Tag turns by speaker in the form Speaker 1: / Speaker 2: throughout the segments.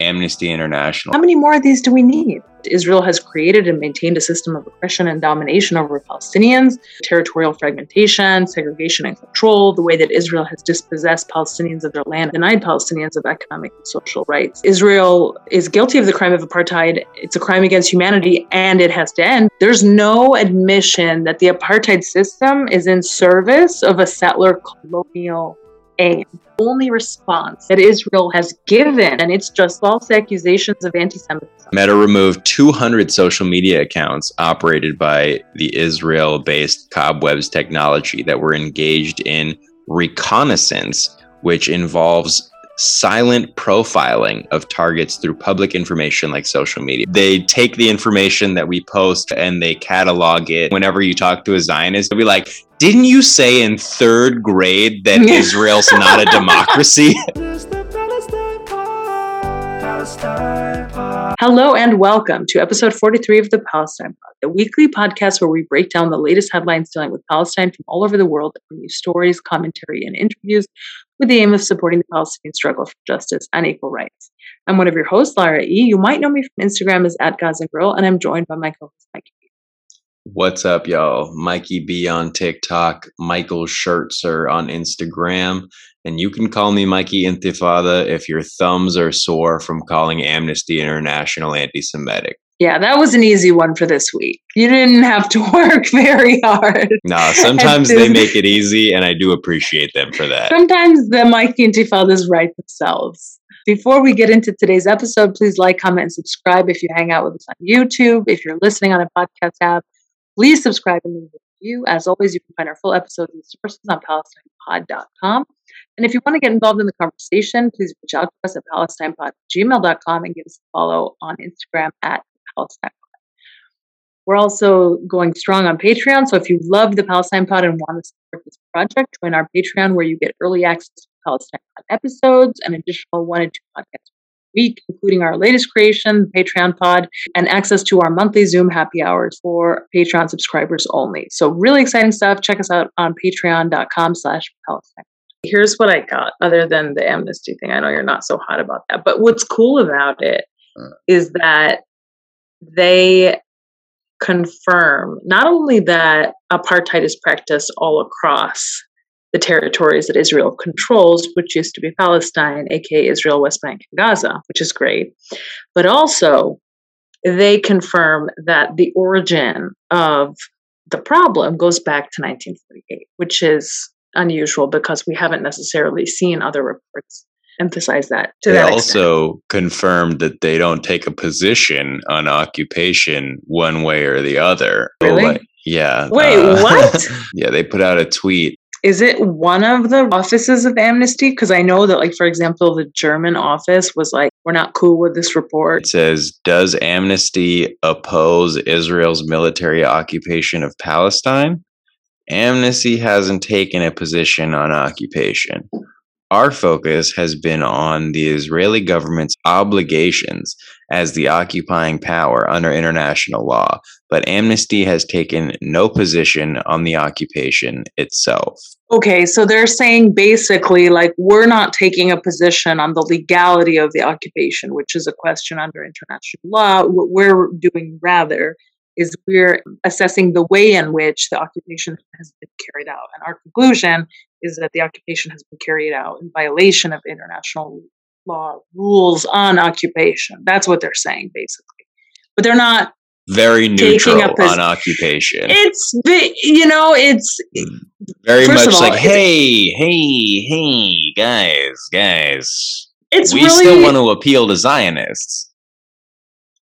Speaker 1: Amnesty International.
Speaker 2: How many more of these do we need? Israel has created and maintained a system of oppression and domination over Palestinians, territorial fragmentation, segregation and control, the way that Israel has dispossessed Palestinians of their land, denied Palestinians of economic and social rights. Israel is guilty of the crime of apartheid. It's a crime against humanity and it has to end. There's no admission that the apartheid system is in service of a settler colonial aim. Only response that Israel has given, and it's just false accusations of anti Semitism.
Speaker 1: Meta removed 200 social media accounts operated by the Israel based Cobwebs technology that were engaged in reconnaissance, which involves silent profiling of targets through public information like social media. They take the information that we post and they catalog it. Whenever you talk to a Zionist, they'll be like, Didn't you say in third grade that Israel's not a democracy?
Speaker 2: Hello and welcome to episode 43 of the Palestine Pod, the weekly podcast where we break down the latest headlines dealing with Palestine from all over the world and bring you stories, commentary, and interviews with the aim of supporting the Palestinian struggle for justice and equal rights. I'm one of your hosts, Lara E. You might know me from Instagram as at Gaza Girl, and I'm joined by my co-host Mikey.
Speaker 1: What's up, y'all? Mikey B on TikTok, Michael Schertzer on Instagram, and you can call me Mikey Intifada if your thumbs are sore from calling Amnesty International anti-Semitic.
Speaker 2: Yeah, that was an easy one for this week. You didn't have to work very hard.
Speaker 1: No, sometimes they make it easy, and I do appreciate them for that.
Speaker 2: Sometimes the Mikey Intifadas write themselves. Before we get into today's episode, please like, comment, and subscribe if you hang out with us on YouTube. If you're listening on a podcast app, please subscribe and leave a review. As always, you can find our full episodes and sources on PalestinePod.com. And if you want to get involved in the conversation, please reach out to us at PalestinePod@gmail.com and give us a follow on Instagram at Palestine Pod. We're also going strong on Patreon. So if you love the Palestine Pod and want to support this project, join our Patreon where you get early access to Palestine Pod episodes and additional one and two podcasts a week, including our latest creation, the Patreon Pod, and access to our monthly Zoom happy hours for Patreon subscribers only. So really exciting stuff. Check us out on patreon.com slash Palestine. Here's what I got, other than the amnesty thing. I know you're not so hot about that. But what's cool about it uh. is that they confirm not only that apartheid is practiced all across the territories that Israel controls, which used to be Palestine, aka Israel, West Bank, and Gaza, which is great, but also they confirm that the origin of the problem goes back to 1948, which is unusual because we haven't necessarily seen other reports emphasize that.
Speaker 1: they that also confirmed that they don't take a position on occupation one way or the other.
Speaker 2: Really? Like,
Speaker 1: yeah.
Speaker 2: Wait, uh, what?
Speaker 1: yeah, they put out a tweet.
Speaker 2: Is it one of the offices of Amnesty? Because I know that, like, for example, the German office was like, we're not cool with this report.
Speaker 1: It says, Does Amnesty oppose Israel's military occupation of Palestine? Amnesty hasn't taken a position on occupation. Our focus has been on the Israeli government's obligations as the occupying power under international law, but Amnesty has taken no position on the occupation itself.
Speaker 2: Okay, so they're saying basically, like, we're not taking a position on the legality of the occupation, which is a question under international law. What we're doing rather is we're assessing the way in which the occupation has been carried out. And our conclusion is that the occupation has been carried out in violation of international law rules on occupation. That's what they're saying, basically. But they're not
Speaker 1: very neutral on occupation.
Speaker 2: It's you know, it's
Speaker 1: very much all, like, hey, hey, hey, guys, guys.
Speaker 2: It's
Speaker 1: we
Speaker 2: really,
Speaker 1: still want to appeal to Zionists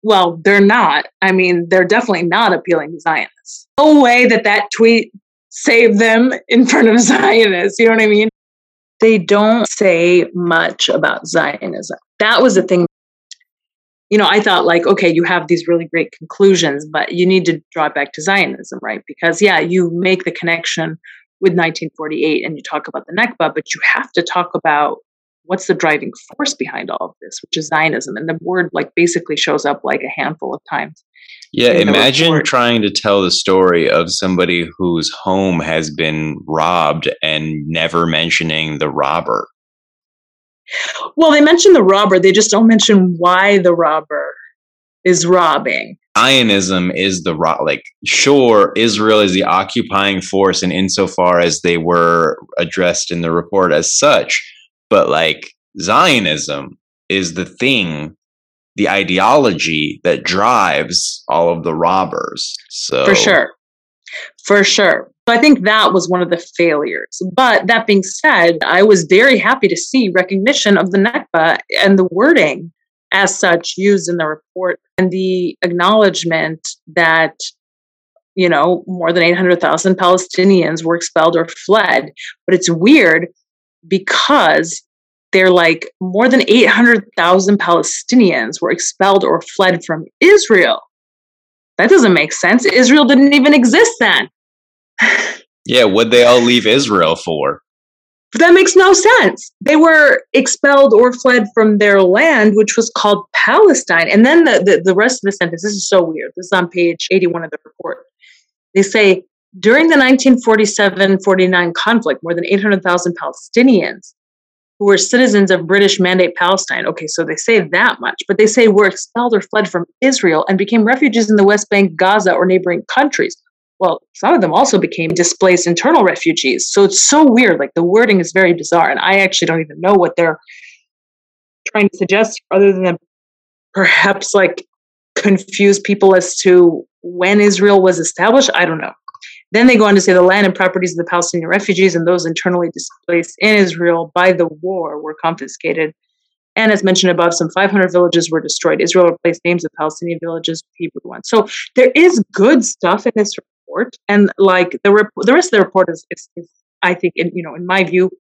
Speaker 2: well, they're not. I mean, they're definitely not appealing to Zionists. No way that that tweet saved them in front of Zionists. You know what I mean? They don't say much about Zionism. That was the thing. You know, I thought, like, okay, you have these really great conclusions, but you need to draw back to Zionism, right? Because, yeah, you make the connection with 1948 and you talk about the Nakba, but you have to talk about what's the driving force behind all of this, which is Zionism. And the word like basically shows up like a handful of times.
Speaker 1: Yeah, imagine trying to tell the story of somebody whose home has been robbed and never mentioning the robber.
Speaker 2: Well, they mention the robber, they just don't mention why the robber is robbing.
Speaker 1: Zionism is the like sure Israel is the occupying force and insofar as they were addressed in the report as such, but like Zionism is the thing, the ideology that drives all of the robbers. So
Speaker 2: For sure. For sure. So I think that was one of the failures. But that being said, I was very happy to see recognition of the Nakba and the wording as such used in the report and the acknowledgement that you know more than 800,000 Palestinians were expelled or fled but it's weird because they're like more than 800,000 Palestinians were expelled or fled from Israel that doesn't make sense Israel didn't even exist then
Speaker 1: yeah what they all leave Israel for
Speaker 2: but that makes no sense. They were expelled or fled from their land, which was called Palestine. And then the, the, the rest of the sentence, this is so weird. This is on page 81 of the report. They say, during the 1947 49 conflict, more than 800,000 Palestinians who were citizens of British Mandate Palestine. Okay, so they say that much, but they say were expelled or fled from Israel and became refugees in the West Bank, Gaza, or neighboring countries. Well, some of them also became displaced internal refugees. So it's so weird. Like the wording is very bizarre. And I actually don't even know what they're trying to suggest other than perhaps like confuse people as to when Israel was established. I don't know. Then they go on to say the land and properties of the Palestinian refugees and those internally displaced in Israel by the war were confiscated. And as mentioned above, some 500 villages were destroyed. Israel replaced names of Palestinian villages with Hebrew ones. So there is good stuff in this report, and like the rep- the rest of the report is, is, is I think, in, you know, in my view,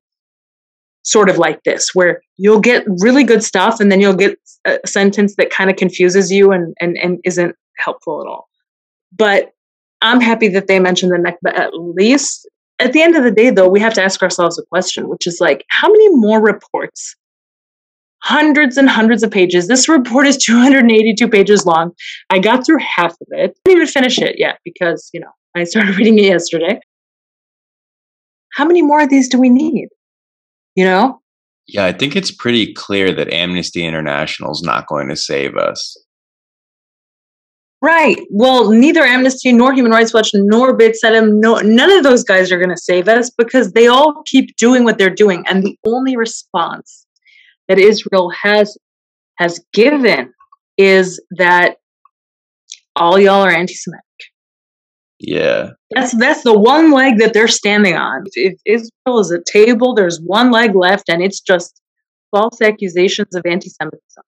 Speaker 2: sort of like this, where you'll get really good stuff, and then you'll get a sentence that kind of confuses you and and and isn't helpful at all. But I'm happy that they mentioned the Nakba at least. At the end of the day, though, we have to ask ourselves a question, which is like, how many more reports hundreds and hundreds of pages. This report is 282 pages long. I got through half of it. I didn't even finish it yet because, you know, I started reading it yesterday. How many more of these do we need? You know?
Speaker 1: Yeah, I think it's pretty clear that Amnesty International is not going to save us.
Speaker 2: Right. Well, neither Amnesty nor Human Rights Watch nor B'Tselem, no, none of those guys are going to save us because they all keep doing what they're doing. And the only response that Israel has has given is that all y'all are anti-Semitic.
Speaker 1: Yeah,
Speaker 2: that's that's the one leg that they're standing on. If Israel is a table, there's one leg left, and it's just false accusations of anti-Semitism.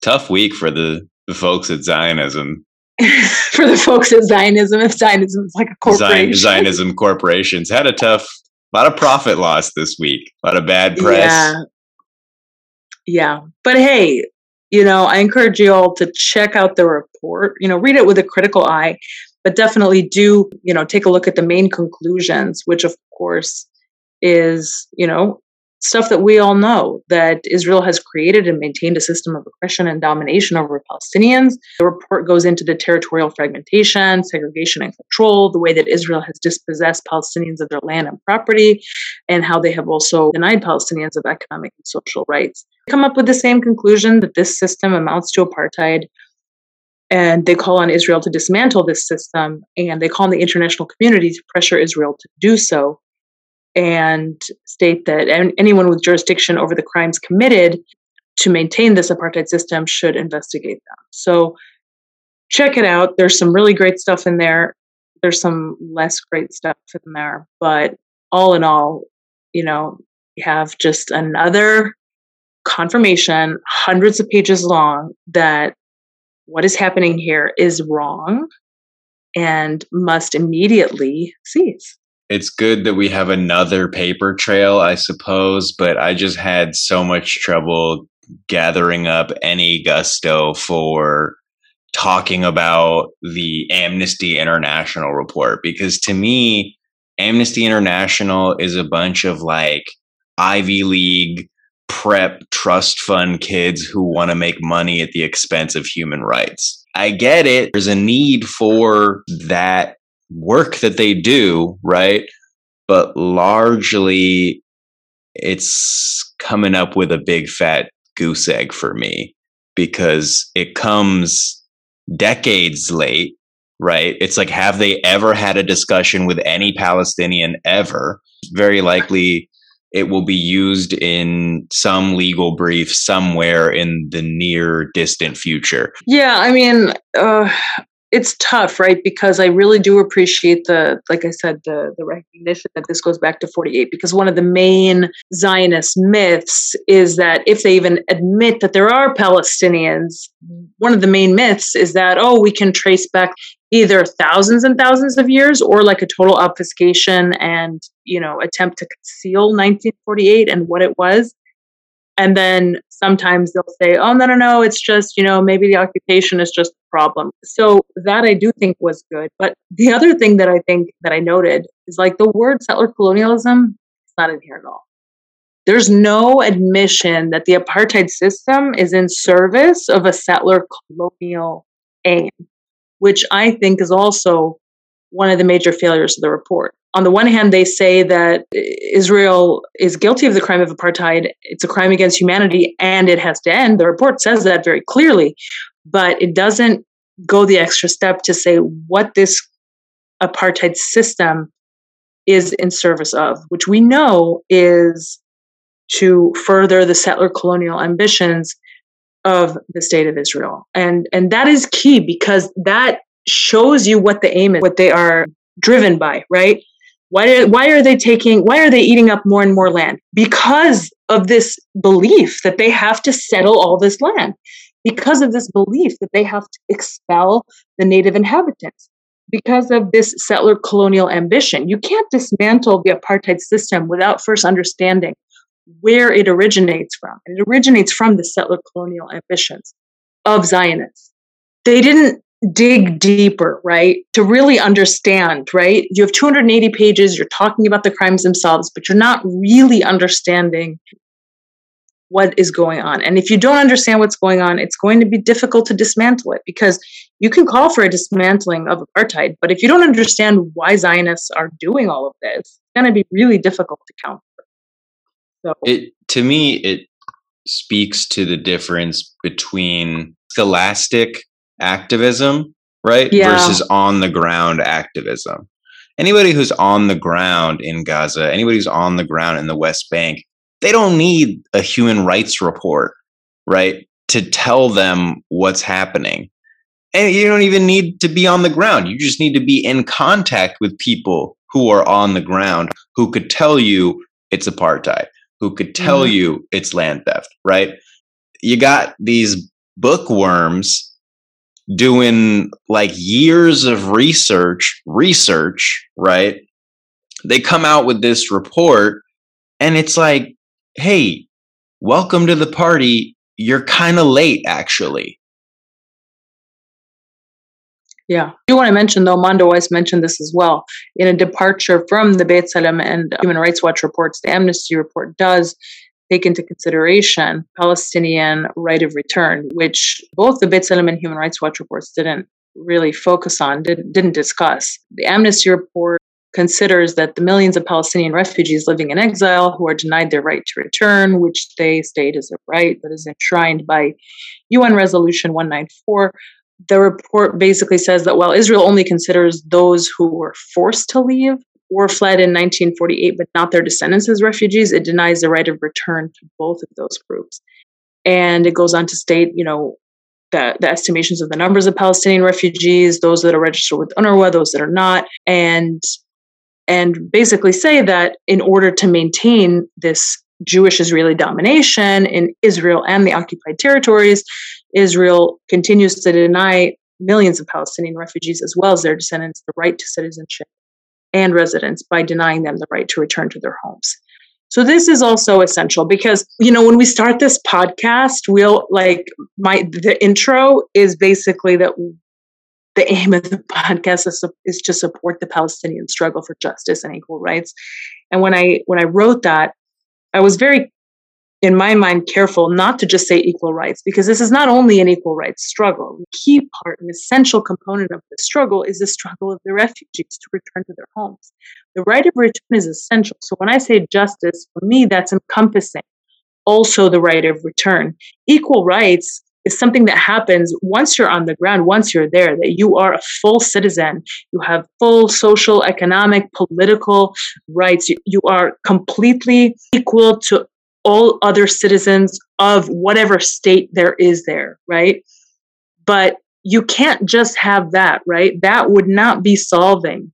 Speaker 1: Tough week for the, the folks at Zionism.
Speaker 2: for the folks at Zionism, if Zionism is like a corporation,
Speaker 1: Zionism corporations had a tough, a lot of profit loss this week, a lot of bad press.
Speaker 2: Yeah, yeah. But hey, you know, I encourage you all to check out the report, you know, read it with a critical eye, but definitely do, you know, take a look at the main conclusions, which of course is, you know, stuff that we all know that Israel has created and maintained a system of oppression and domination over Palestinians. The report goes into the territorial fragmentation, segregation, and control, the way that Israel has dispossessed Palestinians of their land and property, and how they have also denied Palestinians of economic and social rights. Come up with the same conclusion that this system amounts to apartheid. And they call on Israel to dismantle this system, and they call on the international community to pressure Israel to do so and state that anyone with jurisdiction over the crimes committed to maintain this apartheid system should investigate them. So check it out. There's some really great stuff in there. There's some less great stuff in there, but all in all, you know, we have just another confirmation, hundreds of pages long, that what is happening here is wrong and must immediately cease
Speaker 1: it's good that we have another paper trail, I suppose, but I just had so much trouble gathering up any gusto for talking about the Amnesty International report because to me, Amnesty International is a bunch of like Ivy League prep trust fund kids who want to make money at the expense of human rights. I get it. There's a need for that work that they do, right? But largely, it's coming up with a big fat goose egg for me because it comes decades late, right? It's like, have they ever had a discussion with any Palestinian ever? Very likely it will be used in some legal brief somewhere in the near distant future.
Speaker 2: Yeah, I mean, uh, it's tough, right? Because I really do appreciate the, like I said, the the recognition that this goes back to 48. Because one of the main Zionist myths is that if they even admit that there are Palestinians, one of the main myths is that oh, we can trace back either thousands and thousands of years or like a total obfuscation and you know attempt to conceal 1948 and what it was and then sometimes they'll say, oh, no, no, no, it's just, you know, maybe the occupation is just a problem. So that I do think was good. But the other thing that I think that I noted is like the word settler colonialism is not in here at all. There's no admission that the apartheid system is in service of a settler colonial aim, which I think is also one of the major failures of the report on the one hand, they say that Israel is guilty of the crime of apartheid. It's a crime against humanity and it has to end. The report says that very clearly, but it doesn't go the extra step to say what this apartheid system is in service of, which we know is to further the settler colonial ambitions of the state of Israel. And and that is key because that shows you what the aim is, what they are driven by, right? Why are, why are they taking, why are they eating up more and more land? Because of this belief that they have to settle all this land, because of this belief that they have to expel the native inhabitants, because of this settler colonial ambition. You can't dismantle the apartheid system without first understanding where it originates from. It originates from the settler colonial ambitions of Zionists. They didn't dig deeper, right? To really understand, right? You have 280 pages, you're talking about the crimes themselves, but you're not really understanding what is going on. And if you don't understand what's going on, it's going to be difficult to dismantle it because you can call for a dismantling of apartheid, but if you don't understand why Zionists are doing all of this, it's going to be really difficult to counter.
Speaker 1: So it to me it speaks to the difference between scholastic activism, right? Yeah. Versus on the ground activism. Anybody who's on the ground in Gaza, anybody who's on the ground in the West Bank, they don't need a human rights report, right? To tell them what's happening. And you don't even need to be on the ground. You just need to be in contact with people who are on the ground who could tell you it's apartheid, who could tell mm-hmm. you it's land theft, right? You got these bookworms doing like years of research, research, right? They come out with this report and it's like, hey, welcome to the party. You're kind of late, actually.
Speaker 2: Yeah. I do want to mention, though, Mondoweiss mentioned this as well. In a departure from the B'Tselem and Human Rights Watch reports, the Amnesty report does take into consideration Palestinian right of return, which both the B'Tselem and Human Rights Watch reports didn't really focus on, did, didn't discuss. The Amnesty report considers that the millions of Palestinian refugees living in exile who are denied their right to return, which they state is a right that is enshrined by UN Resolution 194. The report basically says that while Israel only considers those who were forced to leave or fled in 1948 but not their descendants as refugees, it denies the right of return to both of those groups. And it goes on to state, you know, the, the estimations of the numbers of Palestinian refugees, those that are registered with UNRWA, those that are not, and and basically say that in order to maintain this Jewish Israeli domination in Israel and the occupied territories, Israel continues to deny millions of Palestinian refugees as well as their descendants the right to citizenship and residents by denying them the right to return to their homes. So this is also essential because you know when we start this podcast, we'll like my the intro is basically that the aim of the podcast is, is to support the Palestinian struggle for justice and equal rights. And when I when I wrote that, I was very in my mind, careful not to just say equal rights, because this is not only an equal rights struggle. A key part, an essential component of the struggle is the struggle of the refugees to return to their homes. The right of return is essential. So when I say justice, for me, that's encompassing also the right of return. Equal rights is something that happens once you're on the ground, once you're there, that you are a full citizen. You have full social, economic, political rights. You, you are completely equal to all other citizens of whatever state there is there, right? But you can't just have that, right? That would not be solving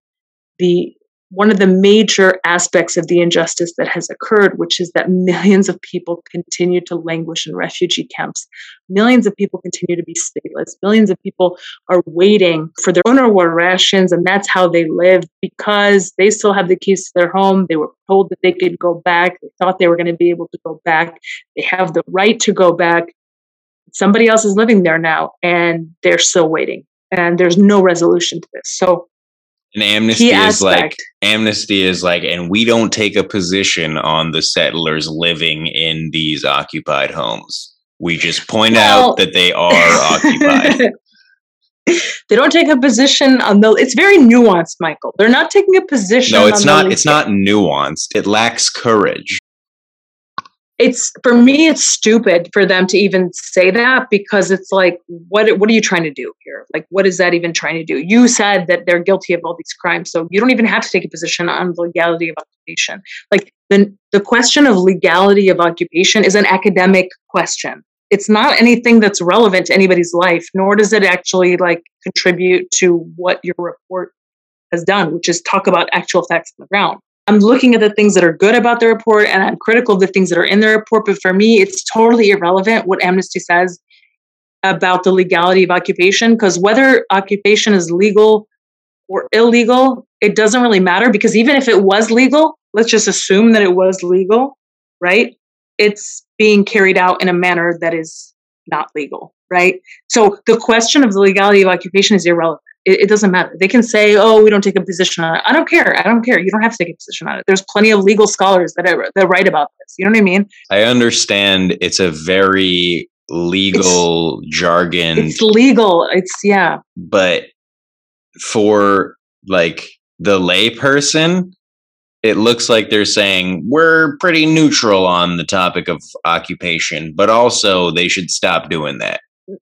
Speaker 2: the one of the major aspects of the injustice that has occurred, which is that millions of people continue to languish in refugee camps. Millions of people continue to be stateless. Millions of people are waiting for their own war rations, and that's how they live because they still have the keys to their home. They were told that they could go back. They thought they were going to be able to go back. They have the right to go back. Somebody else is living there now, and they're still waiting. And there's no resolution to this. So
Speaker 1: and amnesty is like amnesty is like, and we don't take a position on the settlers living in these occupied homes. We just point well, out that they are occupied.
Speaker 2: they don't take a position on the. It's very nuanced, Michael. They're not taking a position.
Speaker 1: No, it's not. It's not nuanced. It lacks courage
Speaker 2: it's for me it's stupid for them to even say that because it's like what what are you trying to do here? Like what is that even trying to do? You said that they're guilty of all these crimes so you don't even have to take a position on the legality of occupation. Like the the question of legality of occupation is an academic question. It's not anything that's relevant to anybody's life nor does it actually like contribute to what your report has done which is talk about actual facts on the ground I'm looking at the things that are good about the report and I'm critical of the things that are in the report. But for me, it's totally irrelevant what Amnesty says about the legality of occupation because whether occupation is legal or illegal, it doesn't really matter because even if it was legal, let's just assume that it was legal, right? It's being carried out in a manner that is not legal, right? So the question of the legality of occupation is irrelevant. It, it, doesn't matter. They can say, "Oh, we don't take a position on it." I don't care. I don't care. You don't have to take a position on it. There's plenty of legal scholars that are, that write about this. You know what I mean?
Speaker 1: I understand. It's a very legal it's, jargon.
Speaker 2: It's legal. It's yeah.
Speaker 1: But for like the layperson, it looks like they're saying we're pretty neutral on the topic of occupation, but also they should stop doing that.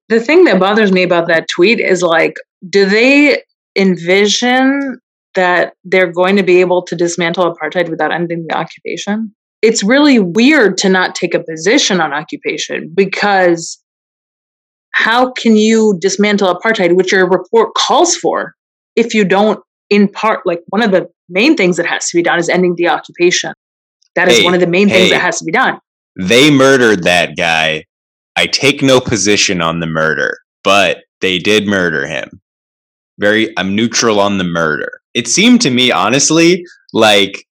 Speaker 2: The thing that bothers me about that tweet is like, do they envision that they're going to be able to dismantle apartheid without ending the occupation? It's really weird to not take a position on occupation because how can you dismantle apartheid, which your report calls for, if you don't, in part, like one of the main things that has to be done is ending the occupation. That is hey, one of the main hey, things that has to be done.
Speaker 1: They murdered that guy. I take no position on the murder, but they did murder him very I'm neutral on the murder. It seemed to me honestly like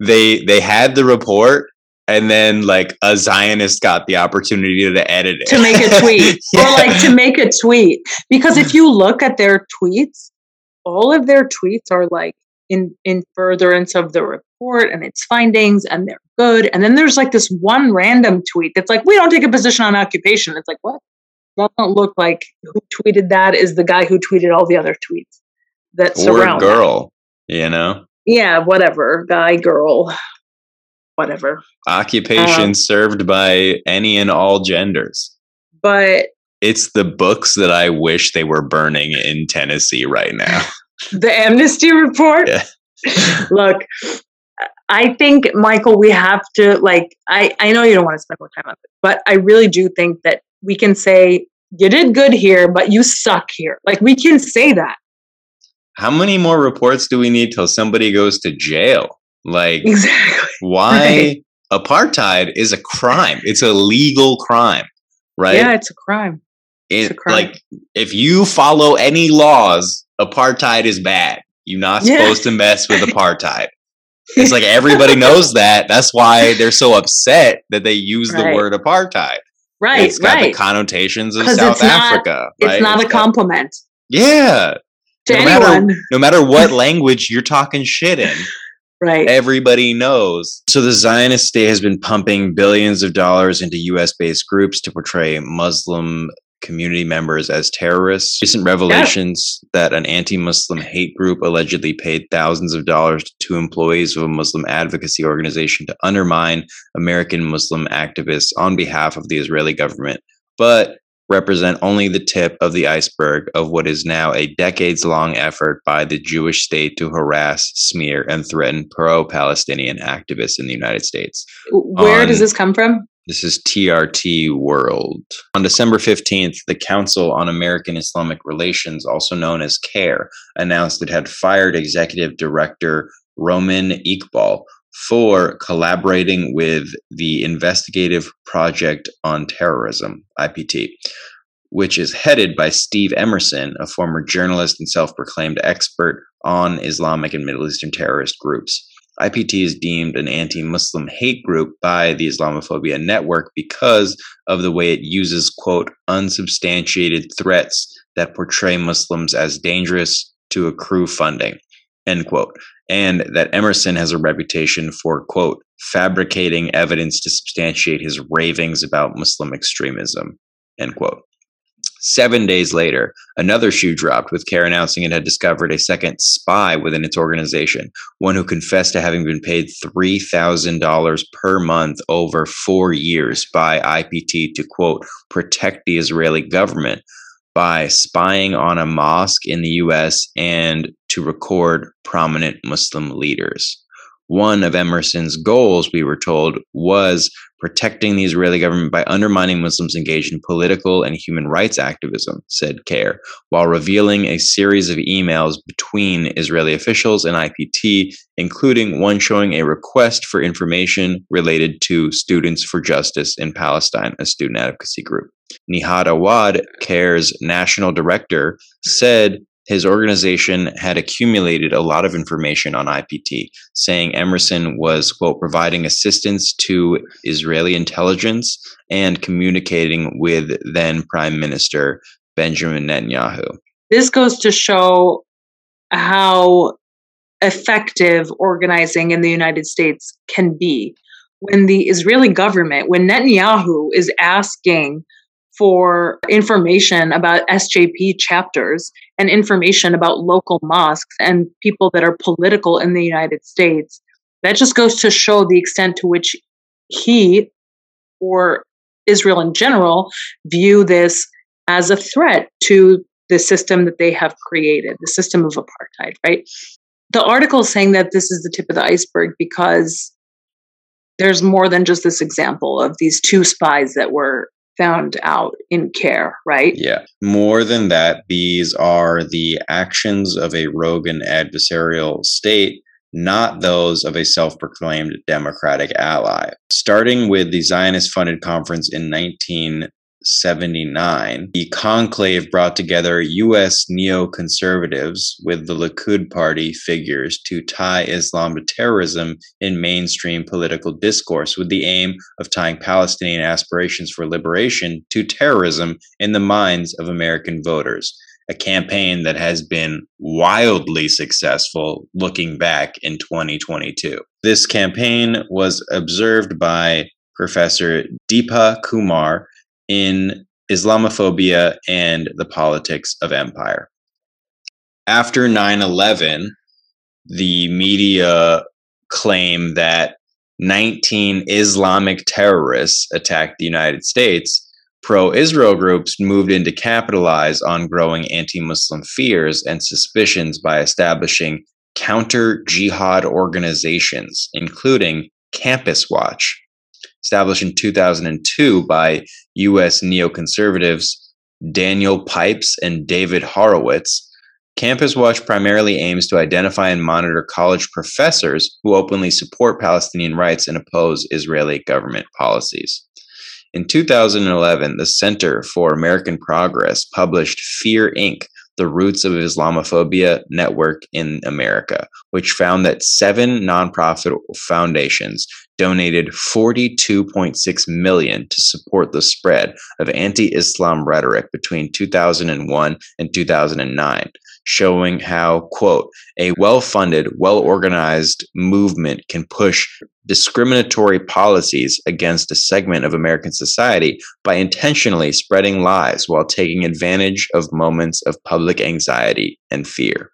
Speaker 1: they they had the report and then like a Zionist got the opportunity to edit it.
Speaker 2: To make a tweet. yeah. Or like to make a tweet. Because if you look at their tweets, all of their tweets are like in in furtherance of the report and its findings and they're good. And then there's like this one random tweet that's like, we don't take a position on occupation. It's like, what? Doesn't look like who tweeted that is the guy who tweeted all the other tweets that surround
Speaker 1: or girl, that. you know.
Speaker 2: Yeah, whatever, guy, girl, whatever.
Speaker 1: Occupation um, served by any and all genders.
Speaker 2: But
Speaker 1: it's the books that I wish they were burning in Tennessee right now.
Speaker 2: the amnesty report. Yeah. Look, I think Michael, we have to like. I I know you don't want to spend more time on it, but I really do think that we can say, you did good here, but you suck here. Like we can say that.
Speaker 1: How many more reports do we need till somebody goes to jail? Like,
Speaker 2: exactly.
Speaker 1: why? Right. Apartheid is a crime. It's a legal crime, right?
Speaker 2: Yeah, it's a crime.
Speaker 1: It, it's a crime. Like, if you follow any laws, apartheid is bad. You're not yeah. supposed to mess with apartheid. It's like everybody knows that. That's why they're so upset that they use right. the word apartheid.
Speaker 2: Right,
Speaker 1: it's got
Speaker 2: right.
Speaker 1: the connotations of South Africa.
Speaker 2: Not, right? It's not it's a got, compliment.
Speaker 1: Yeah.
Speaker 2: To
Speaker 1: no
Speaker 2: anyone.
Speaker 1: Matter, no matter what language you're talking shit in.
Speaker 2: Right.
Speaker 1: Everybody knows. So the Zionist state has been pumping billions of dollars into US based groups to portray Muslim community members as terrorists. Recent revelations yeah. that an anti Muslim hate group allegedly paid thousands of dollars to employees of a Muslim advocacy organization to undermine American Muslim activists on behalf of the Israeli government. But represent only the tip of the iceberg of what is now a decades long effort by the Jewish state to harass, smear, and threaten pro Palestinian activists in the United States.
Speaker 2: Where On, does this come from?
Speaker 1: This is TRT World. On December 15th, the Council on American Islamic Relations, also known as CAIR, announced it had fired Executive Director Romin Iqbal for collaborating with the Investigative Project on Terrorism, IPT, which is headed by Steve Emerson, a former journalist and self proclaimed expert on Islamic and Middle Eastern terrorist groups. IPT is deemed an anti Muslim hate group by the Islamophobia Network because of the way it uses, quote, unsubstantiated threats that portray Muslims as dangerous to accrue funding, end quote and that Emerson has a reputation for, quote, fabricating evidence to substantiate his ravings about Muslim extremism, end quote. Seven days later, another shoe dropped with CAIR announcing it had discovered a second spy within its organization, one who confessed to having been paid $3,000 per month over four years by IPT to, quote, protect the Israeli government by spying on a mosque in the US and to record prominent Muslim leaders. One of Emerson's goals, we were told, was protecting the Israeli government by undermining Muslims engaged in political and human rights activism, said CAIR, while revealing a series of emails between Israeli officials and IPT, including one showing a request for information related to Students for Justice in Palestine, a student advocacy group. Nihad Awad, CAIR's national director, said his organization had accumulated a lot of information on IPT, saying Emerson was, quote, providing assistance to Israeli intelligence and communicating with then Prime Minister Benjamin Netanyahu.
Speaker 2: This goes to show how effective organizing in the United States can be. When the Israeli government, when Netanyahu is asking for information about SJP chapters and information about local mosques and people that are political in the United States. That just goes to show the extent to which he or Israel in general view this as a threat to the system that they have created, the system of apartheid, right? The article is saying that this is the tip of the iceberg because there's more than just this example of these two spies that were found out in CAIR, right?
Speaker 1: Yeah. More than that, these are the actions of a rogue and adversarial state, not those of a self proclaimed democratic ally. Starting with the Zionist funded conference in 19 79, the conclave brought together U.S. neoconservatives with the Likud party figures to tie Islam to terrorism in mainstream political discourse with the aim of tying Palestinian aspirations for liberation to terrorism in the minds of American voters. A campaign that has been wildly successful looking back in 2022. This campaign was observed by Professor Deepa Kumar in Islamophobia and the Politics of Empire. After 9 11, the media claim that 19 Islamic terrorists attacked the United States. Pro Israel groups moved in to capitalize on growing anti Muslim fears and suspicions by establishing counter jihad organizations, including Campus Watch, established in 2002 by U.S. neoconservatives Daniel Pipes and David Horowitz. Campus Watch primarily aims to identify and monitor college professors who openly support Palestinian rights and oppose Israeli government policies. In 2011, the Center for American Progress published Fear Inc., the Roots of Islamophobia Network in America, which found that seven nonprofit foundations donated 42.6 million to support the spread of anti-Islam rhetoric between 2001 and 2009. Showing how, quote, a well funded, well organized movement can push discriminatory policies against a segment of American society by intentionally spreading lies while taking advantage of moments of public anxiety and fear.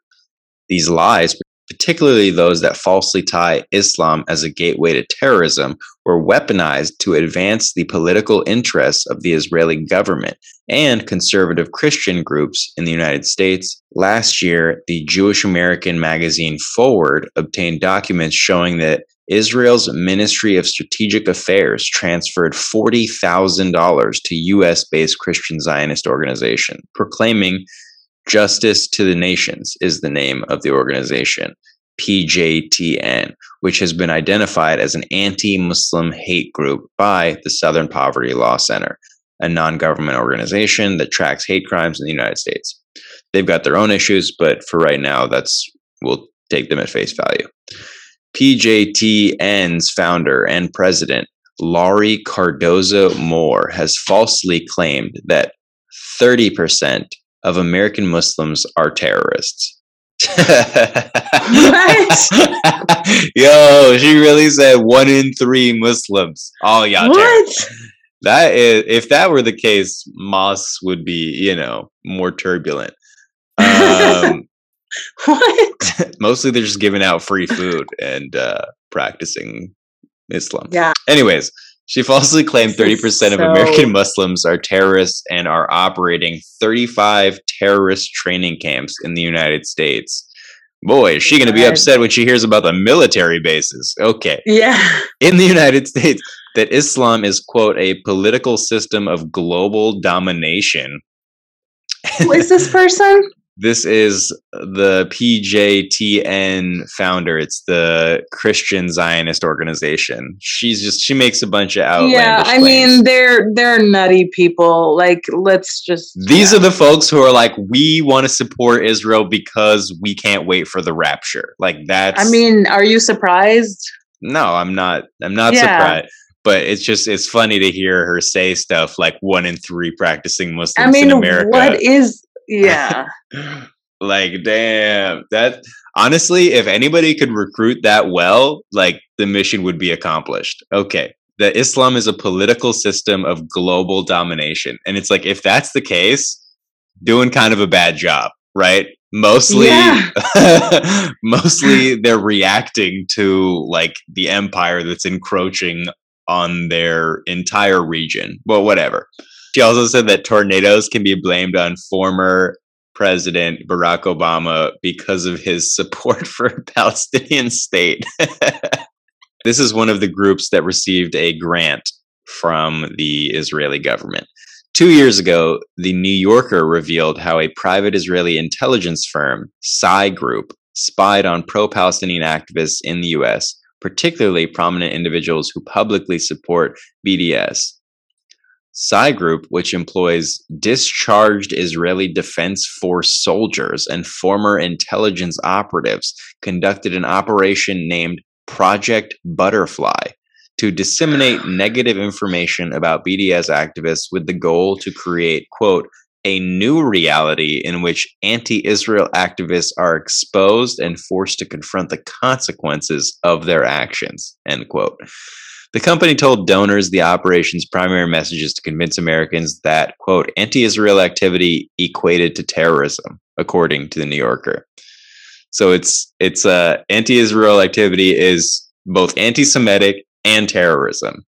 Speaker 1: These lies particularly those that falsely tie Islam as a gateway to terrorism, were weaponized to advance the political interests of the Israeli government and conservative Christian groups in the United States. Last year, the Jewish American magazine Forward obtained documents showing that Israel's Ministry of Strategic Affairs transferred $40,000 to US based Christian Zionist organization, proclaiming Justice to the Nations is the name of the organization, PJTN, which has been identified as an anti Muslim hate group by the Southern Poverty Law Center, a non government organization that tracks hate crimes in the United States. They've got their own issues, but for right now, that's we'll take them at face value. PJTN's founder and president, Laurie Cardoza Moore, has falsely claimed that 30% of American Muslims are terrorists. what? Yo, she really said one in three Muslims. Oh, y'all. What? That is, if that were the case, mosques would be, you know, more turbulent. Um,
Speaker 2: what?
Speaker 1: mostly they're just giving out free food and uh, practicing Islam.
Speaker 2: Yeah.
Speaker 1: Anyways, she falsely claimed 30% so... of American Muslims are terrorists and are operating 35 terrorist training camps in the United States. Boy, is she going to be upset when she hears about the military bases. Okay.
Speaker 2: Yeah.
Speaker 1: In the United States, that Islam is, quote, a political system of global domination.
Speaker 2: Who is this person?
Speaker 1: This is the PJTN founder. It's the Christian Zionist organization. She's just she makes a bunch of outlandish. Yeah,
Speaker 2: I claims. mean they're they're nutty people. Like let's just.
Speaker 1: These yeah. are the folks who are like, we want to support Israel because we can't wait for the rapture. Like that's.
Speaker 2: I mean, are you surprised?
Speaker 1: No, I'm not. I'm not yeah. surprised but it's just it's funny to hear her say stuff like one in three practicing Muslims I mean, in America.
Speaker 2: What is yeah.
Speaker 1: like, damn. That honestly, if anybody could recruit that well, like the mission would be accomplished. Okay. That Islam is a political system of global domination. And it's like, if that's the case, doing kind of a bad job, right? Mostly, yeah. mostly they're reacting to like the empire that's encroaching on their entire region. Well, whatever. She also said that tornadoes can be blamed on former President Barack Obama because of his support for a Palestinian state. this is one of the groups that received a grant from the Israeli government. Two years ago, the New Yorker revealed how a private Israeli intelligence firm, Psy Group, spied on pro Palestinian activists in the US, particularly prominent individuals who publicly support BDS, Psy Group, which employs discharged Israeli Defense Force soldiers and former intelligence operatives, conducted an operation named Project Butterfly to disseminate negative information about BDS activists with the goal to create, quote, a new reality in which anti Israel activists are exposed and forced to confront the consequences of their actions, end quote. The company told donors the operation's primary message is to convince Americans that, quote, anti Israel activity equated to terrorism, according to the New Yorker. So it's it's uh, anti-Israel activity is both anti-Semitic and terrorism.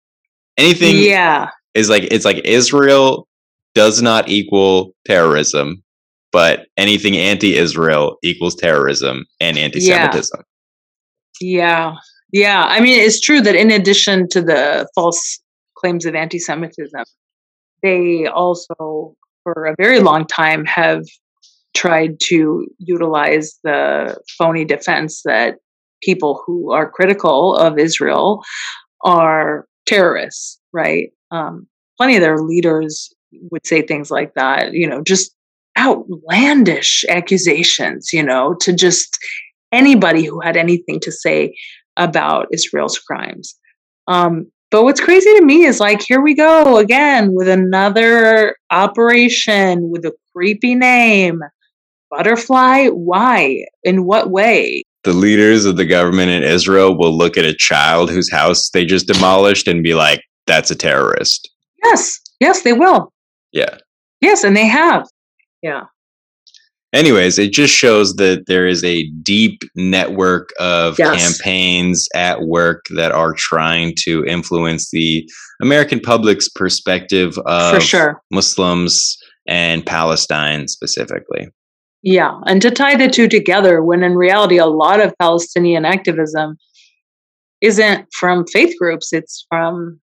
Speaker 1: Anything
Speaker 2: yeah.
Speaker 1: is like it's like Israel does not equal terrorism, but anything anti-Israel equals terrorism and anti-Semitism.
Speaker 2: Yeah. yeah. Yeah, I mean, it's true that in addition to the false claims of anti Semitism, they also, for a very long time, have tried to utilize the phony defense that people who are critical of Israel are terrorists, right? Um, plenty of their leaders would say things like that, you know, just outlandish accusations, you know, to just anybody who had anything to say about Israel's crimes. Um, but what's crazy to me is like, here we go again with another operation with a creepy name. butterfly? Why? In what way?
Speaker 1: The leaders of the government in Israel will look at a child whose house they just demolished and be like, that's a terrorist.
Speaker 2: Yes, yes, they will.
Speaker 1: Yeah.
Speaker 2: Yes, and they have. Yeah.
Speaker 1: Anyways, it just shows that there is a deep network of
Speaker 2: Yes.
Speaker 1: campaigns at work that are trying to influence the American public's perspective of
Speaker 2: For sure.
Speaker 1: Muslims and Palestine specifically.
Speaker 2: Yeah. And to tie the two together, when in reality, a lot of Palestinian activism isn't from faith groups, it's from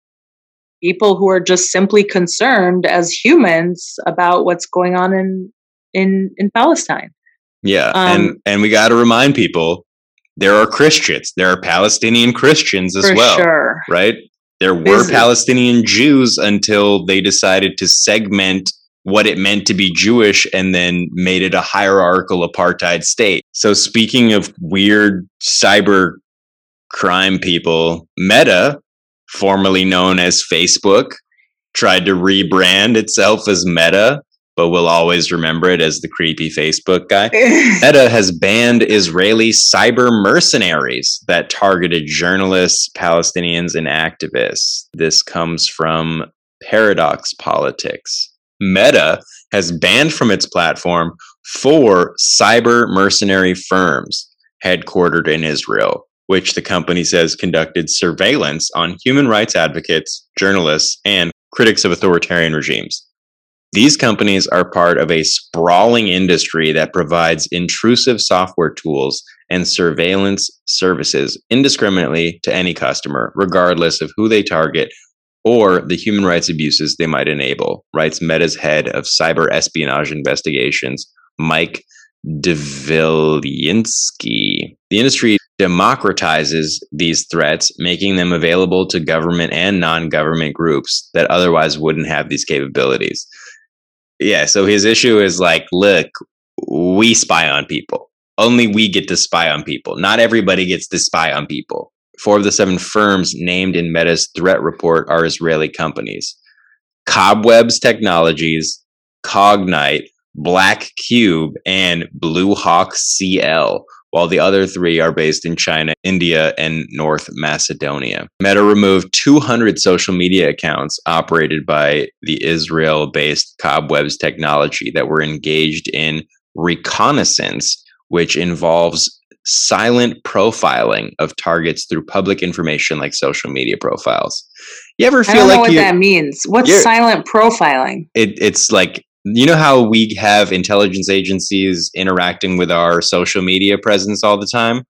Speaker 2: people who are just simply concerned as humans about what's going on in in in Palestine.
Speaker 1: Yeah, and
Speaker 2: Um,
Speaker 1: and we got to remind people there are Christians, there are Palestinian Christians as
Speaker 2: for
Speaker 1: well,
Speaker 2: sure.
Speaker 1: right? There were
Speaker 2: is-
Speaker 1: Palestinian Jews until they decided to segment what it meant to be Jewish and then made it a hierarchical apartheid state. So speaking of weird cyber crime people, Meta, formerly known as Facebook, tried to rebrand itself as Meta, but we'll always remember it as the creepy Facebook guy. Meta has banned Israeli cyber mercenaries that targeted journalists, Palestinians, and activists. This comes from Paradox Politics. Meta has banned from its platform four cyber mercenary firms headquartered in Israel, which the company says conducted surveillance on human rights advocates, journalists, and critics of authoritarian regimes. These companies are part of a sprawling industry that provides intrusive software tools and surveillance services indiscriminately to any customer, regardless of who they target or the human rights abuses they might enable, writes Meta's head of cyber espionage investigations, Mike Dvilyanski. The industry democratizes these threats, making them available to government and non government groups that otherwise wouldn't have these capabilities. Yeah, so his issue is like, look, we spy on people. Only we get to spy on people. Not everybody gets to spy on people. Four of the seven firms named in Meta's threat report are Israeli companies Cobwebs Technologies, Cognyte, Black Cube, and Blue Hawk CI, while the other three are based in China, India, and North Macedonia. Meta removed 200 social media accounts operated by the Israel based Cobwebs technology that were engaged in reconnaissance, which involves silent profiling of targets through public information like social media profiles. You ever
Speaker 2: I
Speaker 1: feel
Speaker 2: don't know
Speaker 1: like
Speaker 2: what
Speaker 1: you
Speaker 2: that means. What's silent profiling?
Speaker 1: it, it's like you know how we have intelligence agencies interacting with our social media presence all the time?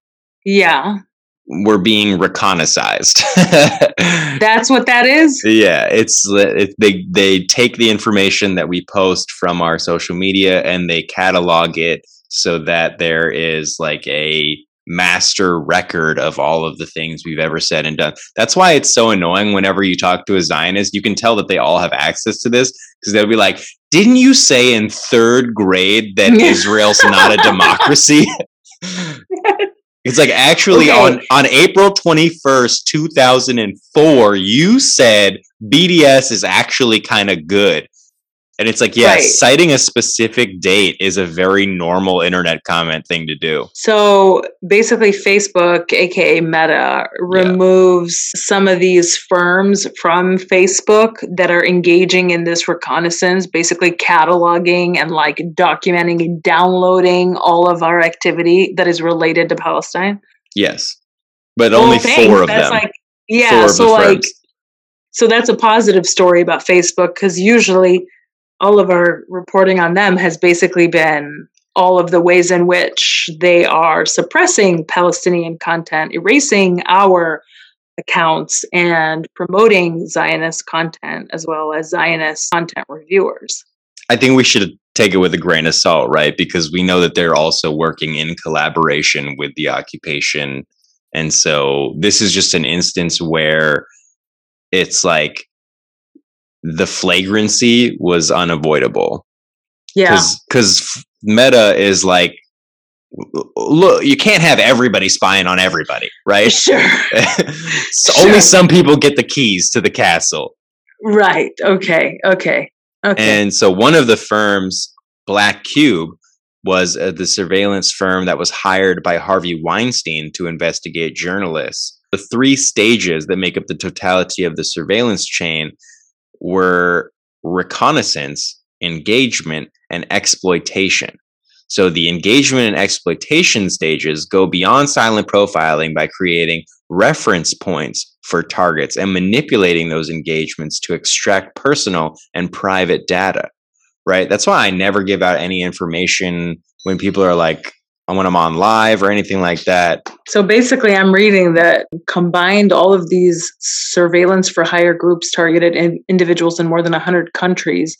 Speaker 2: Yeah,
Speaker 1: we're being reconnaissized
Speaker 2: that's what that is.
Speaker 1: yeah it's it, they they take the information that we post from our social media and they catalog it so that there is like a master record of all of the things we've ever said and done. That's why it's so annoying whenever you talk to a zionist. You can tell that they all have access to this because they'll be like didn't you say in third grade that israel's not a democracy it's like actually
Speaker 2: Okay.
Speaker 1: on on april 21st 2004 you said bds is actually kind of good and it's like yeah
Speaker 2: Right.
Speaker 1: citing a specific date is a very normal internet comment thing to do
Speaker 2: So basically, Facebook, aka Meta, removes some of these firms from Facebook that are engaging in this reconnaissance, basically cataloging and like documenting and downloading all of our activity that is related to Palestine.
Speaker 1: yes but
Speaker 2: Well,
Speaker 1: only
Speaker 2: thanks.
Speaker 1: four of
Speaker 2: that's
Speaker 1: them
Speaker 2: Like, yeah,
Speaker 1: four
Speaker 2: so like, so that's a positive story about Facebook because usually all of our reporting on them has basically been all of the ways in which they are suppressing Palestinian content, erasing our accounts, and promoting Zionist content as well as Zionist content reviewers.
Speaker 1: I think we should take it with a grain of salt, right? Because we know that they're also working in collaboration with the occupation. And so this is just an instance where it's like the flagrancy was unavoidable.
Speaker 2: Yeah.
Speaker 1: Because meta is like, look, you can't have everybody spying on everybody, right?
Speaker 2: Sure.
Speaker 1: so
Speaker 2: Sure.
Speaker 1: Only some people get the keys to the castle.
Speaker 2: Right. Okay. Okay. Okay.
Speaker 1: And so one of the firms, Black Cube, was uh, the surveillance firm that was hired by Harvey Weinstein to investigate journalists. The three stages that make up the totality of the surveillance chain were reconnaissance, engagement, and exploitation. So the engagement and exploitation stages go beyond silent profiling by creating reference points for targets and manipulating those engagements to extract personal and private data. Right? That's why I never give out any information when people are like when I'm on live or anything like that.
Speaker 2: So basically, I'm reading that combined all of these surveillance for hire groups targeted in individuals in more than 100 countries,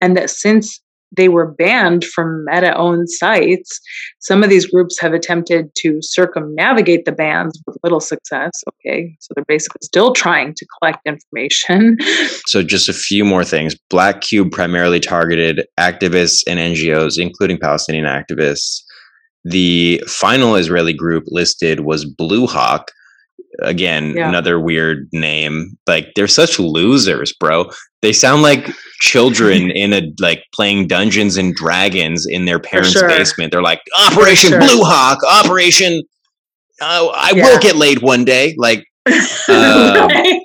Speaker 2: and that since they were banned from Meta owned sites. Some of these groups have attempted to circumnavigate the bans with little success. Okay, so they're basically still trying to collect information.
Speaker 1: So, just a few more things. Black Cube primarily targeted activists and NGOs, including Palestinian activists. The final Israeli group listed was Blue Hawk, again yeah. another weird name like they're such losers bro they sound like children in a like playing dungeons and dragons in their parents sure. basement they're like operation sure. blue hawk operation uh, i yeah. will get laid one day like uh, right.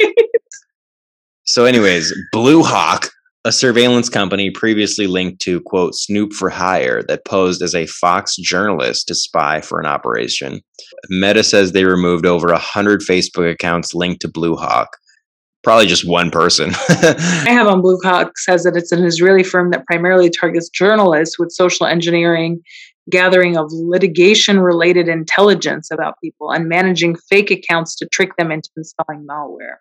Speaker 1: so anyways blue hawk a surveillance company previously linked to quote snoop for hire that posed as a fox journalist to spy for an operation. Meta says they removed over 100 facebook accounts linked to blue hawk. Probably just one person.
Speaker 2: I have on blue hawk says that it's an israeli firm that primarily targets journalists with social engineering gathering of litigation related intelligence about people and managing fake accounts to trick them into installing malware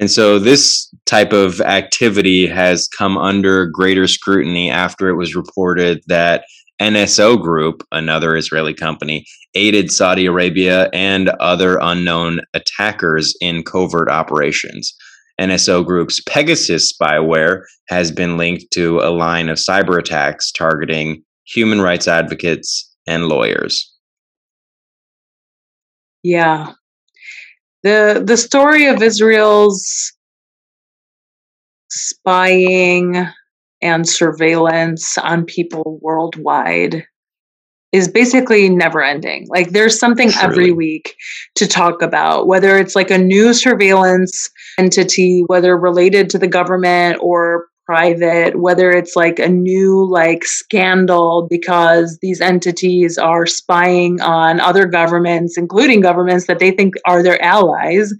Speaker 1: and so this type of activity has come under greater scrutiny after it was reported that NSO Group, another Israeli company, aided Saudi Arabia and other unknown attackers in covert operations. NSO Group's Pegasus spyware has been linked to a line of cyber attacks targeting human rights advocates and lawyers.
Speaker 2: Yeah, the the story of Israel's spying and surveillance on people worldwide is basically never ending. Like there's something Surely. every week to talk about, whether it's like a new surveillance entity, whether related to the government or private, whether it's like a new like scandal because these entities are spying on other governments, including governments that they think are their allies,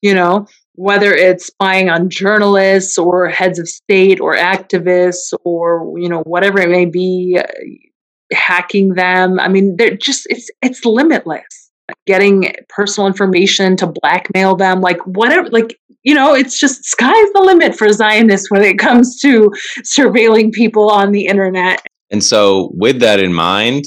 Speaker 2: you know, whether it's spying on journalists or heads of state or activists or you know whatever it may be hacking them. I mean they're just it's it's limitless. Getting personal information to blackmail them like whatever like you know, it's just sky's the limit for Zionists when it comes to surveilling people on the internet.
Speaker 1: And so, with that in mind,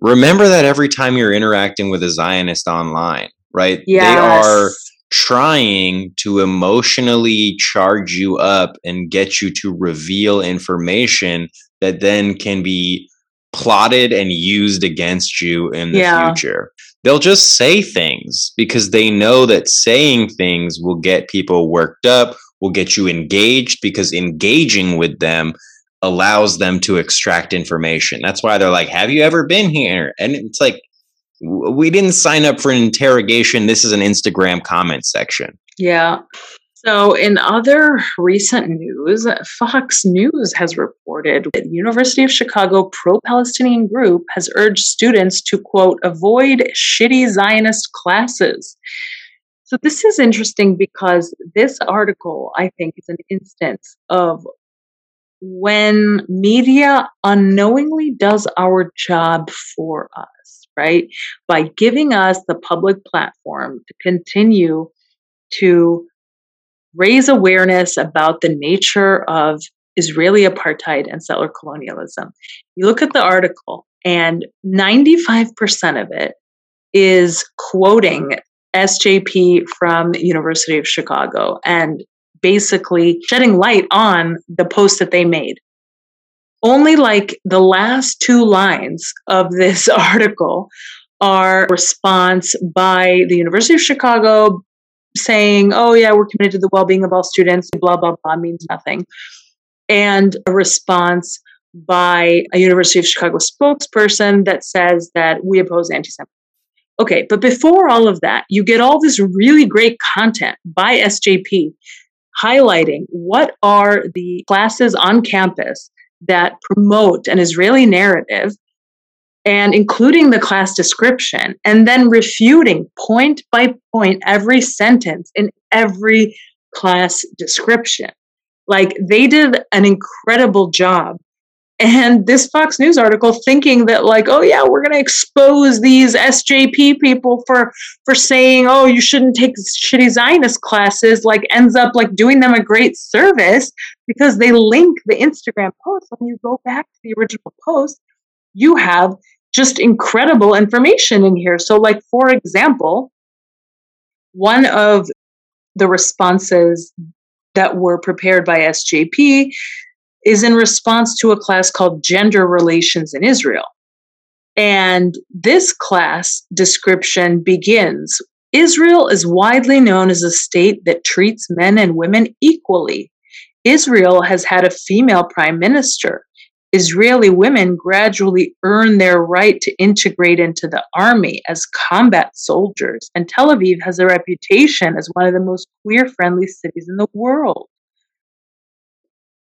Speaker 1: remember that every time you're interacting with a Zionist online, right?
Speaker 2: Yes.
Speaker 1: They are trying to emotionally charge you up and get you to reveal information that then can be plotted and used against you in the yeah. future they'll just say things because they know that saying things will get people worked up, will get you engaged because engaging with them allows them to extract information. That's why they're like, Have you ever been here? And it's like, we didn't sign up for an interrogation. This is an Instagram comment section.
Speaker 2: Yeah. So, in other recent news, Fox News has reported that University of Chicago pro Palestinian group has urged students to, quote, avoid shitty Zionist classes. So, this is interesting because this article, I think, is an instance of when media unknowingly does our job for us, right? By giving us the public platform to continue to raise awareness about the nature of Israeli apartheid and settler colonialism. You look at the article, and 95% of it is quoting SJP from University of Chicago and basically shedding light on the post that they made. Only like the last two lines of this article are response by the University of Chicago saying, oh, yeah, we're committed to the well being of all students, blah, blah, blah, means nothing. And a response by a University of Chicago spokesperson that says that we oppose anti Semitism. Okay, but before all of that, you get all this really great content by SJP highlighting what are the classes on campus that promote an Israeli narrative and including the class description and then refuting point by point every sentence in every class description. Like they did an incredible job and this Fox News article thinking that like, oh yeah, we're to expose these SJP people for for saying, oh, you shouldn't take shitty Zionist classes, like ends up like doing them a great service because they link the Instagram post. When you go back to the original post, you have just incredible information in here. So, like for example, one of the responses that were prepared by SJP is in response to a class called Gender Relations in Israel. And this class description begins Israel is widely known as a state that treats men and women equally. Israel has had a female prime minister. Israeli women gradually earn their right to integrate into the army as combat soldiers, and Tel Aviv has a reputation as one of the most queer friendly cities in the world.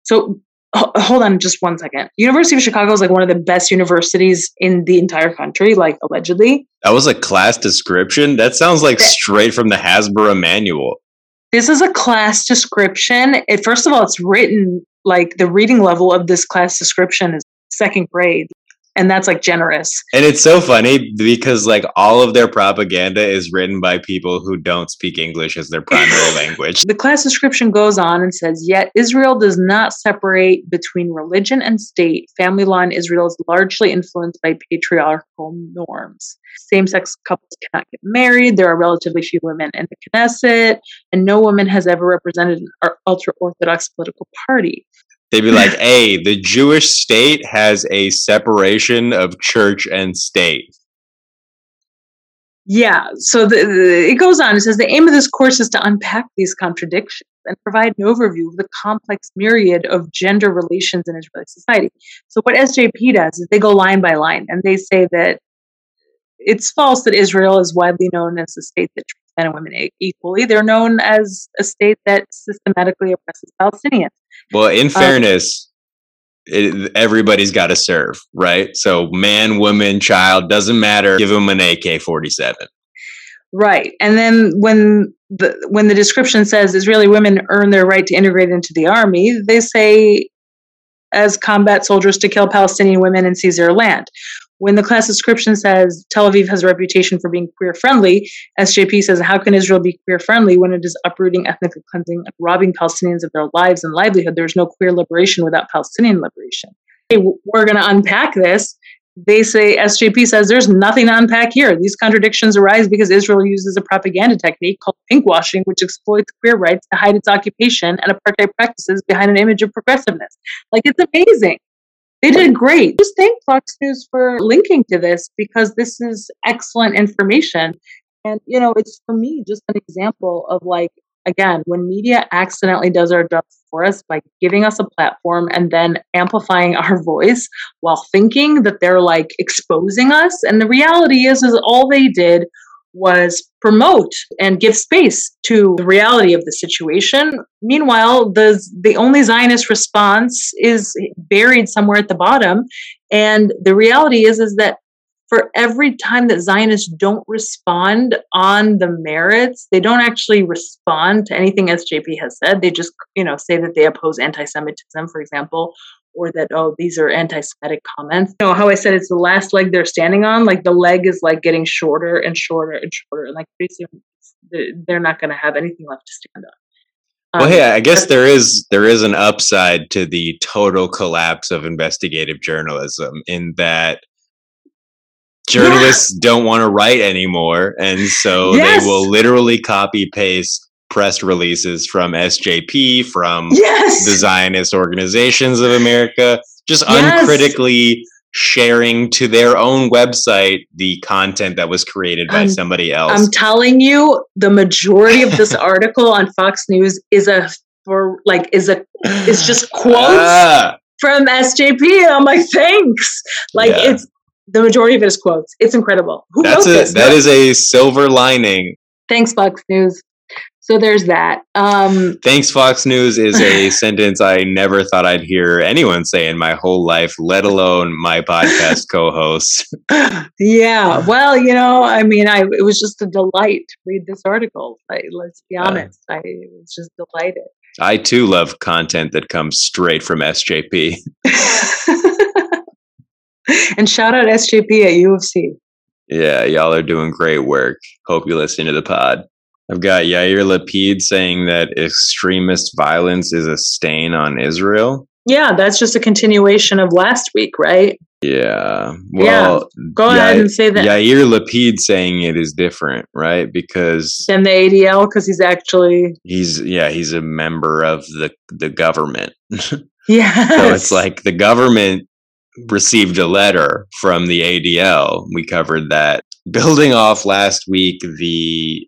Speaker 2: So hold on just one second. University of Chicago is like one of the best universities in the entire country, like allegedly.
Speaker 1: That was a class description. That sounds like straight from the Hasbara manual.
Speaker 2: This is a class description. It, first of all, it's written like the reading level of this class description is second grade and that's like generous.
Speaker 1: And it's so funny because like all of their propaganda is written by people who don't speak English as their primary language.
Speaker 2: The class description goes on and says, Yet Israel does not separate between religion and state. Family law in Israel is largely influenced by patriarchal norms. Same sex couples cannot get married. There are relatively few women in the Knesset, and no woman has ever represented an ultra Orthodox political party.
Speaker 1: They'd be like, hey, the Jewish state has a separation of church and state.
Speaker 2: Yeah, so the, the, it goes on. It says the aim of this course is to unpack these contradictions and provide an overview of the complex myriad of gender relations in Israeli society. So, what SJP does is they go line by line and they say that it's false that Israel is widely known as a state that treats men and women equally. They're known as a state that systematically oppresses Palestinians.
Speaker 1: Well, in um, fairness, um, it, everybody's got to serve, right? So, man, woman, child doesn't matter. Give them an AK forty seven.
Speaker 2: Right, and then when the when the description says Israeli women earn their right to integrate into the army, they say as combat soldiers to kill Palestinian women and seize their land. When the class description says Tel Aviv has a reputation for being queer friendly, SJP says, How can Israel be queer friendly when it is uprooting, ethnic cleansing, and robbing Palestinians of their lives and livelihood? There's no queer liberation without Palestinian liberation. Hey, we're going to unpack this. They say, SJP says, there's nothing to unpack here. These contradictions arise because Israel uses a propaganda technique called pinkwashing, which exploits queer rights to hide its occupation and apartheid practices behind an image of progressiveness. Like, it's amazing. They did great. Just thank Fox News for linking to this because this is excellent information. And, you know, it's for me just an example of like, again, when media accidentally does our job for us by giving us a platform and then amplifying our voice while thinking that they're like exposing us. And the reality is, is all they did was promote and give space to the reality of the situation. Meanwhile, the the only Zionist response is buried somewhere at the bottom, and the reality is is that for every time that Zionists don't respond on the merits, they don't actually respond to anything SJP has said. They just, you know, say that they oppose anti-Semitism, for example, or that oh these are anti-semitic comments you know how i said it's the last leg they're standing on like the leg is like getting shorter and shorter and shorter and like pretty soon they're not going to have anything left to stand on
Speaker 1: um, well hey i guess there is there is an upside to the total collapse of investigative journalism in that journalists yeah. don't want to write anymore and so yes. they will literally copy paste press releases from SJP, from yes! the Zionist organizations of America, just yes! uncritically sharing to their own website the content that was created by I'm, somebody else.
Speaker 2: I'm telling you, the majority of this article on Fox News is a for like is a is just quotes uh, from SJP. And I'm like, thanks. Like
Speaker 1: Yeah.
Speaker 2: it's the majority of it is quotes. It's incredible. Who
Speaker 1: That's
Speaker 2: wrote
Speaker 1: a
Speaker 2: this?
Speaker 1: that is a silver lining.
Speaker 2: Thanks, Fox News. So there's that. Um,
Speaker 1: Thanks, Fox News is a sentence I never thought I'd hear anyone say in my whole life, let alone my podcast co-host.
Speaker 2: yeah. Well, you know, I mean, I it was just a delight to read this article. Like, let's be
Speaker 1: Yeah.
Speaker 2: honest, I was just delighted.
Speaker 1: I too love content that comes straight from SJP.
Speaker 2: and shout out SJP at U of C.
Speaker 1: Yeah, y'all are doing great work. Hope you listen to the pod. I've got Yair Lapid saying that extremist violence is a stain on Israel.
Speaker 2: Yeah, that's just a continuation of last week, right?
Speaker 1: Yeah.
Speaker 2: Yeah.
Speaker 1: Well,
Speaker 2: Go ahead and say that.
Speaker 1: Yair Lapid saying it is different, right? Because
Speaker 2: Then the ADL, because he's actually
Speaker 1: he's yeah, he's a member of the the government.
Speaker 2: yeah.
Speaker 1: So it's like the government received a letter from the ADL. We covered that. Building off last week, the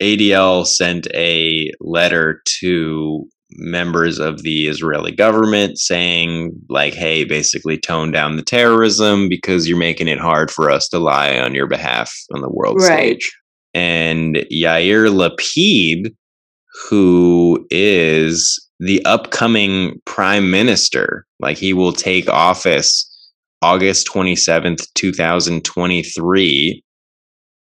Speaker 1: ADL sent a letter to members of the Israeli government saying, like, hey, basically tone down the terrorism because you're making it hard for us to lie on your behalf on the world
Speaker 2: Right.
Speaker 1: stage. And Yair Lapid, who is the upcoming prime minister. Like he will take office August 27th, 2023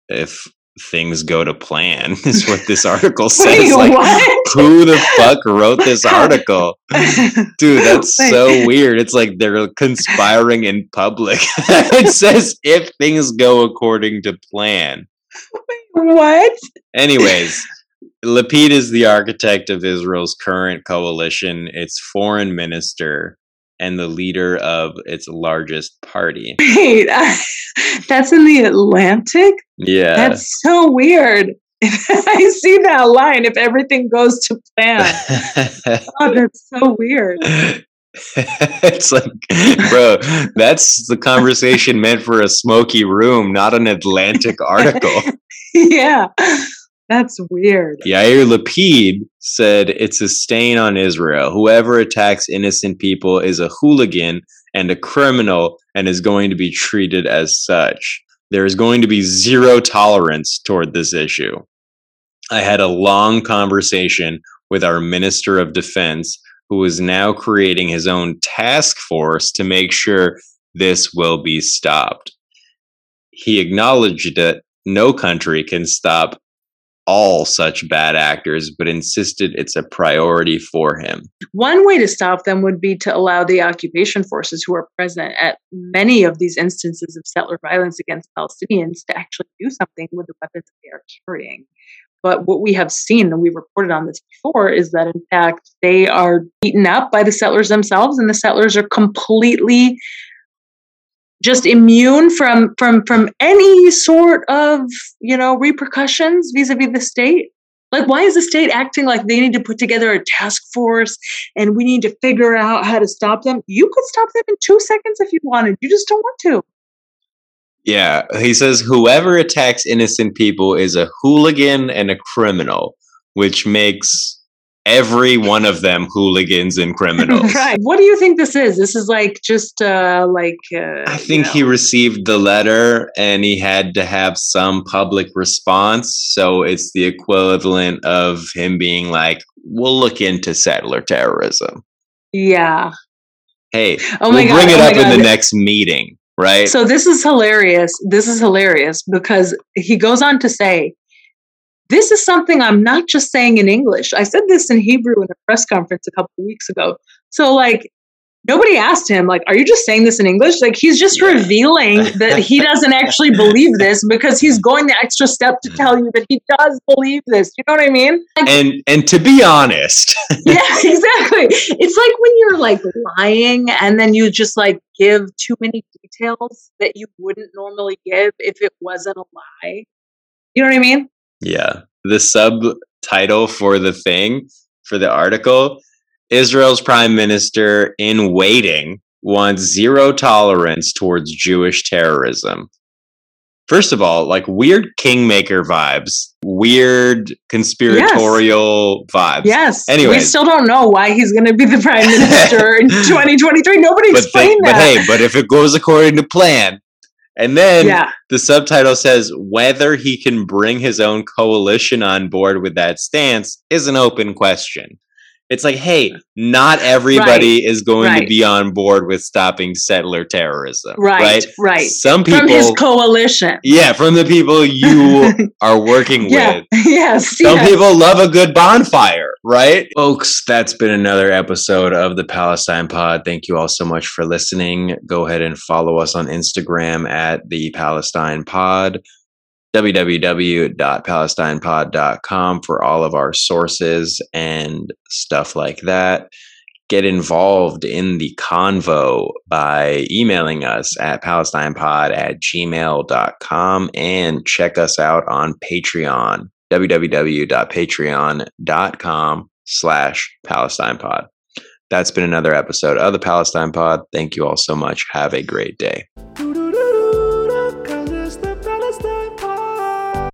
Speaker 1: if things go to plan is what this article says.
Speaker 2: Wait,
Speaker 1: like
Speaker 2: what?
Speaker 1: who the fuck wrote this article? Dude, that's so weird. It's like they're conspiring in public. it says if things go according to plan.
Speaker 2: what?
Speaker 1: Anyways, Lapid is the architect of Israel's current coalition, its foreign minister, and the leader of its largest party.
Speaker 2: Wait, I, that's in the Atlantic?
Speaker 1: Yeah.
Speaker 2: That's so weird. I see that line if everything goes to plan. Oh, that's so weird.
Speaker 1: it's like, bro, that's the conversation meant for a smoky room, not an Atlantic article.
Speaker 2: yeah. That's weird.
Speaker 1: Yair Lapid said it's a stain on Israel. Whoever attacks innocent people is a hooligan and a criminal and is going to be treated as such. There is going to be zero tolerance toward this issue. I had a long conversation with our Minister of Defense, who is now creating his own task force to make sure this will be stopped. He acknowledged that no country can stop all such bad actors, but insisted it's a priority for him.
Speaker 2: One way to stop them would be to allow the occupation forces who are present at many of these instances of settler violence against Palestinians to actually do something with the weapons they are carrying. But what we have seen, and we've reported on this before, is that in fact they are beaten up by the settlers themselves, and the settlers are completely just immune from from from any sort of you know repercussions vis-a-vis the state? Like why is the state acting like they need to put together a task force and we need to figure out how to stop them? You could stop them in two seconds if you wanted. You just don't want to.
Speaker 1: Yeah, he says whoever attacks innocent people is a hooligan and a criminal, which makes every one of them hooligans and criminals.
Speaker 2: right what do you think this is this is like just uh like uh,
Speaker 1: I think
Speaker 2: you
Speaker 1: he received the letter and he had to have some public response. So it's the equivalent of him being like, we'll look into settler terrorism.
Speaker 2: yeah
Speaker 1: Hey,
Speaker 2: oh my
Speaker 1: we'll
Speaker 2: god
Speaker 1: bring it
Speaker 2: oh
Speaker 1: up in
Speaker 2: God.
Speaker 1: the next meeting, right?
Speaker 2: So this is hilarious. This is hilarious because he goes on to say, This is something I'm not just saying in English. I said this in Hebrew in a press conference a couple of weeks ago. So, like, nobody asked him, like, are you just saying this in English? Like, he's just
Speaker 1: Yeah.
Speaker 2: revealing that he doesn't actually believe this because he's going the extra step to tell you that he does believe this. You know what I mean? Like,
Speaker 1: and and to be honest,
Speaker 2: yeah, exactly. It's like when you're like lying and then you just like give too many details that you wouldn't normally give if it wasn't a lie. You know what I mean?
Speaker 1: Yeah, the subtitle for the thing for the article Israel's prime minister in waiting wants zero tolerance towards Jewish terrorism. First of all, like weird kingmaker vibes, weird conspiratorial vibes.
Speaker 2: Yes.
Speaker 1: Anyway,
Speaker 2: we still don't know why he's going to be the prime minister in 2023. Nobody
Speaker 1: But,
Speaker 2: explained
Speaker 1: they- but
Speaker 2: that.
Speaker 1: hey, but if it goes according to plan, and then
Speaker 2: yeah,
Speaker 1: the subtitle says whether he can bring his own coalition on board with that stance is an open question. It's like, hey, not everybody is going to be on board with stopping settler terrorism.
Speaker 2: right,
Speaker 1: Right.
Speaker 2: right.
Speaker 1: Some people
Speaker 2: From his coalition.
Speaker 1: Yeah, from the people you are working
Speaker 2: Yeah.
Speaker 1: with.
Speaker 2: yes.
Speaker 1: Some
Speaker 2: yes.
Speaker 1: people love a good bonfire, right? Folks, that's been another episode of the Palestine Pod. Thank you all so much for listening. Go ahead and follow us on Instagram at the Palestine Pod, www.palestinepod.com for all of our sources and stuff like that. Get involved in the convo by emailing us at palestinepod at gmail.com and check us out on Patreon www.patreon.com slash palestine pod that's been another episode of the palestine pod. Thank you all so much. Have a great day